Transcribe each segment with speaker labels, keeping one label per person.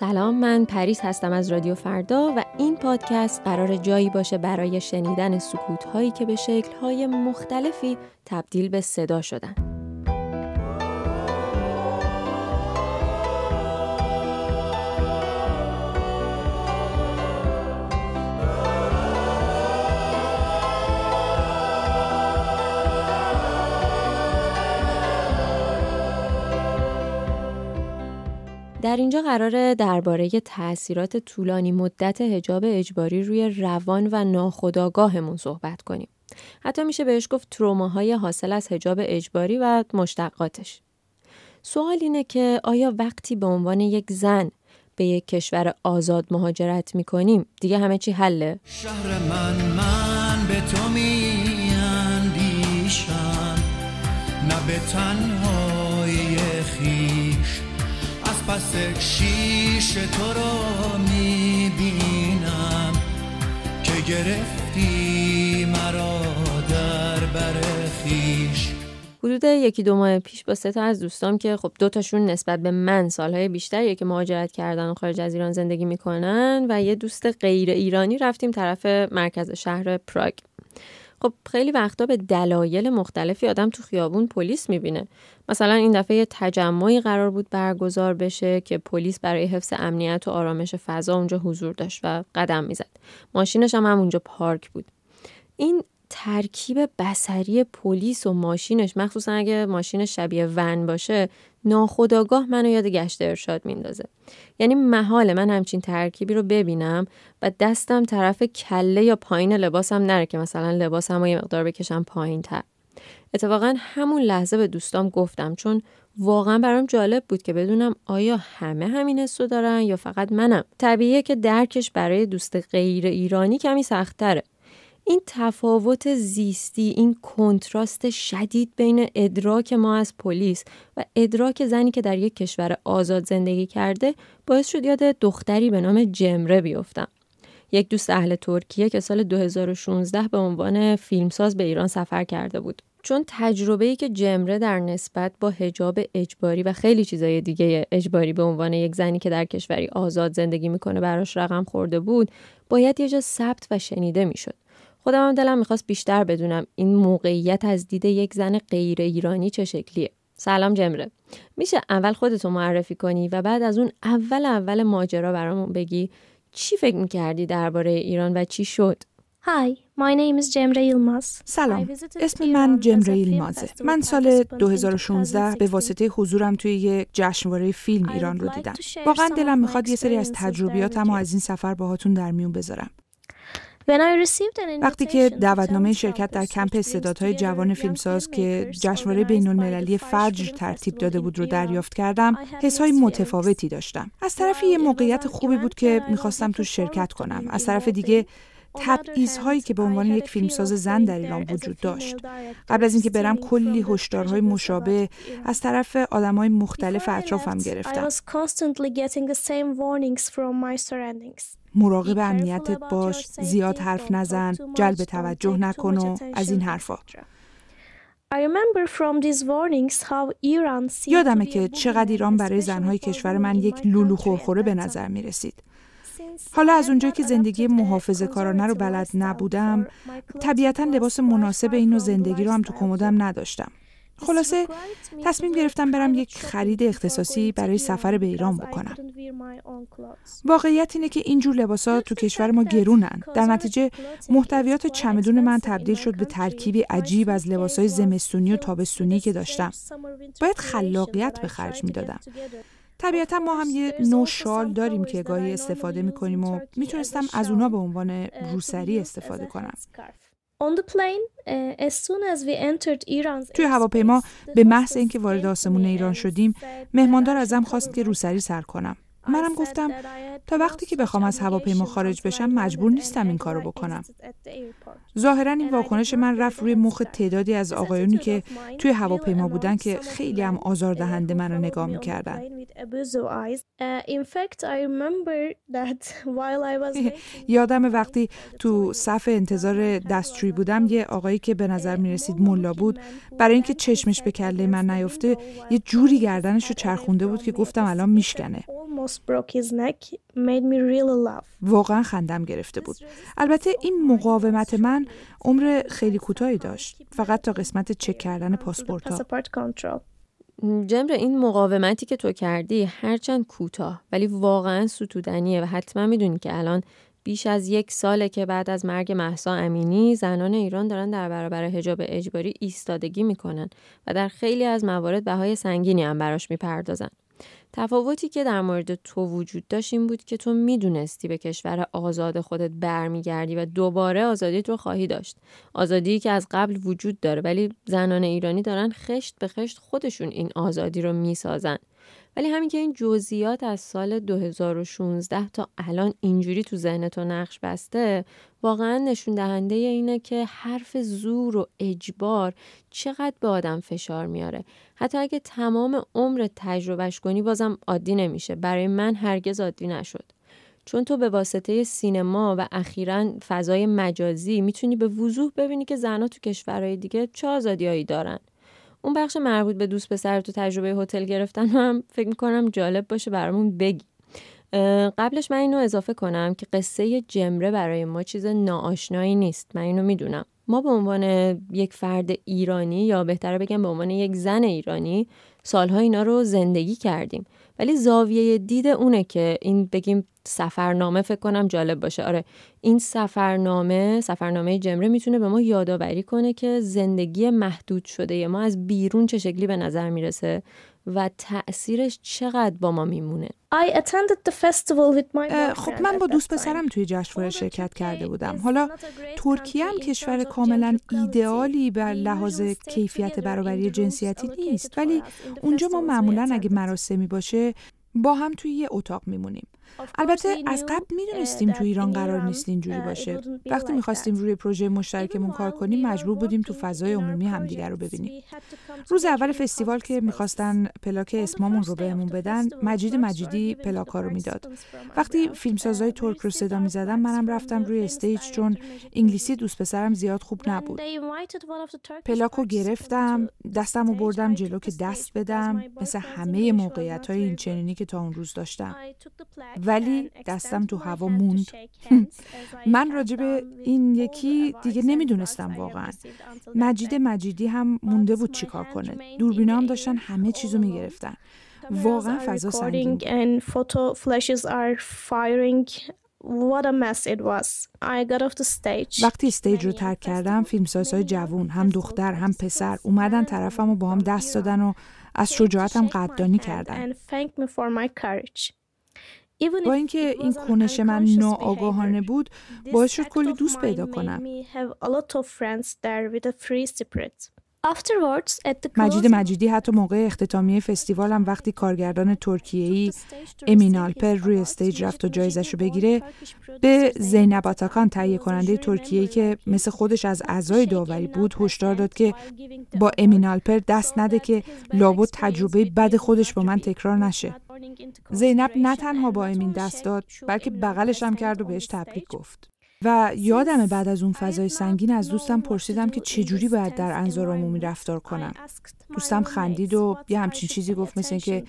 Speaker 1: سلام من پریس هستم از رادیو فردا و این پادکست قرار جایی باشه برای شنیدن سکوت هایی که به شکل های مختلفی تبدیل به صدا شدن. در اینجا قراره درباره تاثیرات طولانی مدت هجاب اجباری روی روان و ناخودآگاهمون صحبت کنیم. حتی میشه بهش گفت تروماهای حاصل از هجاب اجباری و مشتقاتش. سوال اینه که آیا وقتی به عنوان یک زن به یک کشور آزاد مهاجرت می‌کنیم دیگه همه چی حله؟ شهر من من به تو می نه به تنهای خیش پس شیش تو رو می‌بینم که گرفتی مرا در بر خیش حدود یکی دو ماه پیش با سه تا از دوستام که خب دو تاشون نسبت به من سالهای بیشتریه که مهاجرت کردن و خارج از ایران زندگی می‌کنن و یه دوست غیر ایرانی رفتیم طرف مرکز شهر پراگ. خب خیلی وقتا به دلایل مختلفی آدم تو خیابون پلیس می‌بینه. مثلا این دفعه یه تجمعی قرار بود برگزار بشه که پلیس برای حفظ امنیت و آرامش فضا اونجا حضور داشت و قدم می‌زد. ماشینش هم, هم اونجا پارک بود. این ترکیب بسری پلیس و ماشینش مخصوصا اگه ماشین شبیه ون باشه ناخداگاه منو یاد گشت ارشاد میندازه. یعنی محال من همچین ترکیبی رو ببینم و دستم طرف کله یا پایین لباسم نره که مثلا لباسم رو یه مقدار بکشم پایین تر اتفاقا همون لحظه به دوستام گفتم چون واقعا برام جالب بود که بدونم آیا همه همین حسو دارن یا فقط منم. طبیعیه که درکش برای دوست غیر ایرانی کمی سختره این تفاوت زیستی این کنتراست شدید بین ادراک ما از پلیس و ادراک زنی که در یک کشور آزاد زندگی کرده باعث شد یاد دختری به نام جمره بیفتم. یک دوست اهل ترکیه که سال 2016 به عنوان فیلمساز به ایران سفر کرده بود. چون تجربه ای که جمره در نسبت با هجاب اجباری و خیلی چیزای دیگه اجباری به عنوان یک زنی که در کشوری آزاد زندگی می‌کنه براش رقم خورده بود باید یه جا ثبت و شنیده می‌شد. خودم هم دلم می‌خواست بیشتر بدونم این موقعیت از دید یک زن غیر ایرانی چه شکلیه. سلام جمره. میشه اول خودتو معرفی کنی و بعد از اون اول اول ماجرا برامون بگی چی فکر می‌کردی درباره ایران و چی شد؟
Speaker 2: Hi, my name is Cemre Yılmaz.
Speaker 3: سلام. اسم من جمره ایلمازه من سال 2016 به واسطه حضورم توی یک جشنواره فیلم ایران رو دیدم. واقعا دلم می‌خواد یه سری از تجربیاتم و از این سفر باهاتون در میون بذارم. وقتی که دعوتنامه شرکت در کمپ استعدادهای جوان فیلمساز که جشنواره بین المللی فجر ترتیب داده بود رو دریافت کردم حسهای متفاوتی داشتم. از طرفی یه موقعیت خوبی بود که می‌خواستم تو شرکت کنم. از طرف دیگه تبعیض هایی که به عنوان یک فیلمساز زن در ایران وجود داشت. قبل از اینکه برم کلی هشدارهای مشابه از طرف های مختلف اطرافم گرفتم. مراقب امنیتت باش زیاد حرف نزن جلب توجه نکن و از این حرفا. یادمه که چقدر ایران برای زنهای کشور من یک لولو خورخوره به نظر می رسید. حالا از اونجایی که زندگی محافظه کارانه رو بلد نبودم طبیعتا لباس مناسب این نوع زندگی رو هم تو کمدم نداشتم. خلاصه تصمیم گرفتم برم یک خرید اختصاصی برای سفر به ایران بکنم. واقعیت اینه که اینجور لباسا تو کشور ما گرونن. در نتیجه محتویات چمدون من تبدیل شد به ترکیبی عجیب از لباسای زمستونی و تابستونی که داشتم. باید خلاقیت به خرج می‌دادم. طبیعتا ما هم یه نوع شال داریم که گاهی استفاده می‌کنیم و می‌تونستم از اونا به عنوان روسری استفاده کنم. توی هواپیما به محض اینکه وارد آسمون ایران شدیم مهماندار ازم خواست که روسری سر کنم. منم گفتم تا وقتی که بخوام از هواپیما خارج بشم مجبور نیستم این کارو بکنم. ظاهرا این واکنش من رفت روی مخ تعدادی از آقایونی که توی هواپیما بودن که خیلی هم آزاردهنده منو نگاه می‌کردن. یادم وقتی تو صف انتظار دستشویی بودم یه آقایی که به نظر می‌رسید ملا بود برای اینکه چشمش به کله من نیفته یه جوری گردنش رو چرخونده بود که گفتم الان میشکنه واقعا خندم گرفته بود البته این مقاومت من عمر خیلی کوتاهی داشت. فقط تا قسمت چک کردن پاسپورت
Speaker 1: جمر این مقاومتی که تو کردی هرچند کوتاه ولی واقعا ستودنیه و حتما می‌دونی که الان بیش از یک ساله که بعد از مرگ محسا امینی زنان ایران دارن در برابر حجاب اجباری ایستادگی می‌کنن و در خیلی از موارد بهای سنگینی هم براش می‌پردازن. تفاوتی که در مورد تو وجود داشت این بود که تو می‌دونستی به کشور آزاد خودت برمیگردی و دوباره آزادیت رو خواهی داشت. آزادی که از قبل وجود داره ولی زنان ایرانی دارن خشت به خشت خودشون این آزادی رو می‌سازن. ولی همین که این جزئیات از سال 2016 تا الان اینجوری تو ذهن تو نقش بسته واقعا نشون دهنده اینه که حرف زور و اجبار چقدر به آدم فشار میاره. حتی اگه تمام عمر تجربهش کنی بازم عادی نمیشه. برای من هرگز عادی نشد. چون تو به واسطه سینما و اخیرا فضای مجازی می‌تونی به وضوح ببینی که زنها تو کشورهای دیگه چه آزادیایی دارن. اون بخش مربوط به دوست پسر تو تجربه هتل گرفتن هم فکر می‌کنم جالب باشه برامون بگی. قبلش من اینو اضافه کنم که قصه جمره برای ما چیز ناآشنایی نیست. من اینو می‌دونم. ما به عنوان یک فرد ایرانی یا بهتره بگم به عنوان یک زن ایرانی سالها اینا رو زندگی کردیم. ولی زاویه دید اونه که این بگیم سفرنامه فکر کنم جالب باشه. آره این سفرنامه سفرنامه جمره می‌تونه به ما یادآوری کنه که زندگی محدود شده ما از بیرون چه شکلی به نظر می‌رسه و تأثیرش چقدر با ما میمونه.
Speaker 3: خب من با دوست پسرم توی جشنواره شرکت کرده بودم. حالا ترکیه هم کشور کاملا ایدئالی بر لحاظ کیفیت برابری جنسیتی نیست. ولی اونجا ما معمولا اگه مراسمی باشه با هم توی یه اتاق میمونیم. البته از قبل می‌دونستیم تو ایران قرار نیست اینجوری باشه. وقتی می‌خواستیم روی پروژه مشترکمون کار کنیم مجبور بودیم تو فضای عمومی همدیگر رو ببینیم. روز اول فستیوال که می‌خواستن پلاک اسمامون رو بهمون بدن مجید مجیدی پلاکا رو می‌داد. وقتی فیلمسازای ترک رو صدا می‌زدم منم رفتم روی استیج چون انگلیسی دوست پسرم زیاد خوب نبود. پلاک رو گرفتم دستم رو بردم جلو که دست بدم. مثل همه موقعیت های این چنینی که تا اون روز داشتم ولی دستم تو هوا موند. من راجب این یکی دیگه نمی‌دونستم واقعا. مجید مجیدی هم مونده بود چیکار کنه. دوربینا هم داشتن همه چیزو می‌گرفتن. واقعا فضا سنگین وقتی stage رو ترک کردم فیلمسازهای جوون هم دختر هم پسر اومدن طرفم و باهام دست دادن و از شجاعتم قدردانی کردن. با اینکه این کنش من ناآگاهانه بود باعث شد کلی دوست پیدا کنم. مجید مجیدی حتی موقع اختتامیه فستیوالم وقتی کارگردان ترکیه‌ای امین آلپر روی stage رفت و جایزش رو بگیره به زینب آتاکان تهیه کننده ترکیه‌ای که مثل خودش از اعضای داوری بود هشدار داد که با امین آلپر دست نده که لابد تجربه بد خودش با من تکرار نشه. زینب نه تنها با امین دست داد بلکه بغلش هم کرد و بهش تبریک گفت. و یادم بعد از اون فضای سنگین از دوستم پرسیدم که چجوری باید در انظار عمومی رفتار کنم. دوستم خندید و یه همچین چیزی گفت مثل که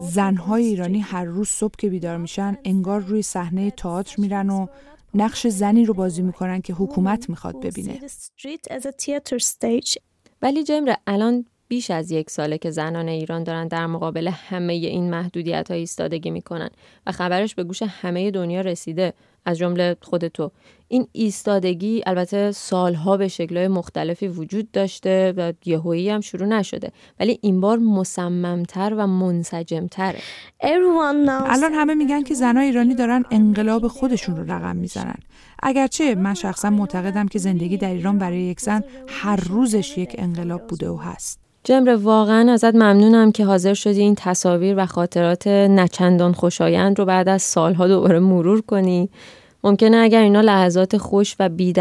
Speaker 3: زنهای ایرانی هر روز صبح که بیدار میشن انگار روی صحنه تئاتر میرن و نقش زنی رو بازی می‌کنن که حکومت می‌خواد ببینه.
Speaker 1: ولی جمره الان بیش از یک ساله که زنان ایران دارن در مقابل همه این محدودیت ها ایستادگی می‌کنن و خبرش به گوش همه دنیا رسیده از جمله خود تو. این ایستادگی البته سالها به شکلهای مختلفی وجود داشته و یهویی هم شروع نشده ولی این بار مصممتر و منسجمتره.
Speaker 3: الان همه میگن که زنای ایرانی دارن انقلاب خودشون رو رقم می‌زنن. اگرچه من شخصا معتقدم که زندگی در ایران برای یک زن هر روزش یک انقلاب بوده و هست.
Speaker 1: جمره واقعا ازت ممنونم که حاضر شدی این تصاویر و خاطرات نچندان خوشایند رو بعد از سالها دوباره مرور کنی. ممکنه اگر اینا لحظات خوش و بی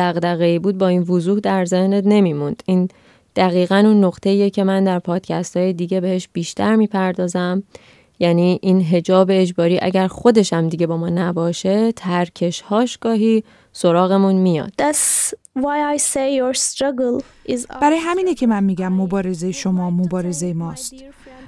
Speaker 1: بود با این وضوح در ذهنت نمیموند. این دقیقا اون نقطه که من در پادکست های دیگه بهش بیشتر می‌پردازم. یعنی این حجاب اجباری اگر خودش هم دیگه با ما نباشه ترکش هاش گاهی سراغمون میاد.
Speaker 3: برای همینه که من میگم مبارزه شما مبارزه ماست.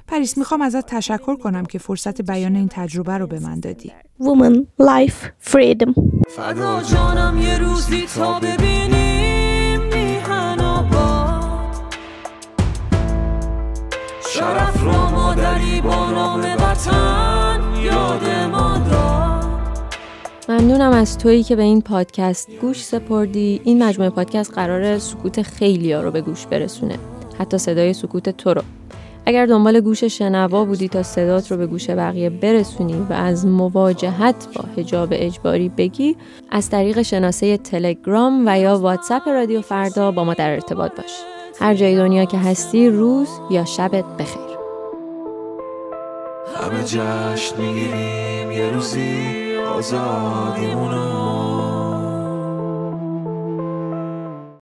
Speaker 3: پریس می‌خوام ازت تشکر کنم که فرصت بیان این تجربه رو به من دادی.
Speaker 2: Woman, Life, Freedom.
Speaker 4: فدا جانم یه روزی تا ببینیم میهن آباد. شرف رو مادری با نام وطن یاد ما.
Speaker 1: ممنونم از تویی که به این پادکست گوش سپردی. این مجموعه پادکست قرار سکوت خیلی ها رو به گوش برسونه. حتی صدای سکوت تو رو. اگر دنبال گوش شنوا بودی تا صدات رو به گوش بقیه برسونی و از مواجهت با هجاب اجباری بگی از طریق شناسه تلگرام و یا واتساپ رادیو فردا با ما در ارتباط باش. هر جای دنیا که هستی روز یا شبت بخیر.
Speaker 4: همه جشن می‌گیریم یه روزی آزادیمونو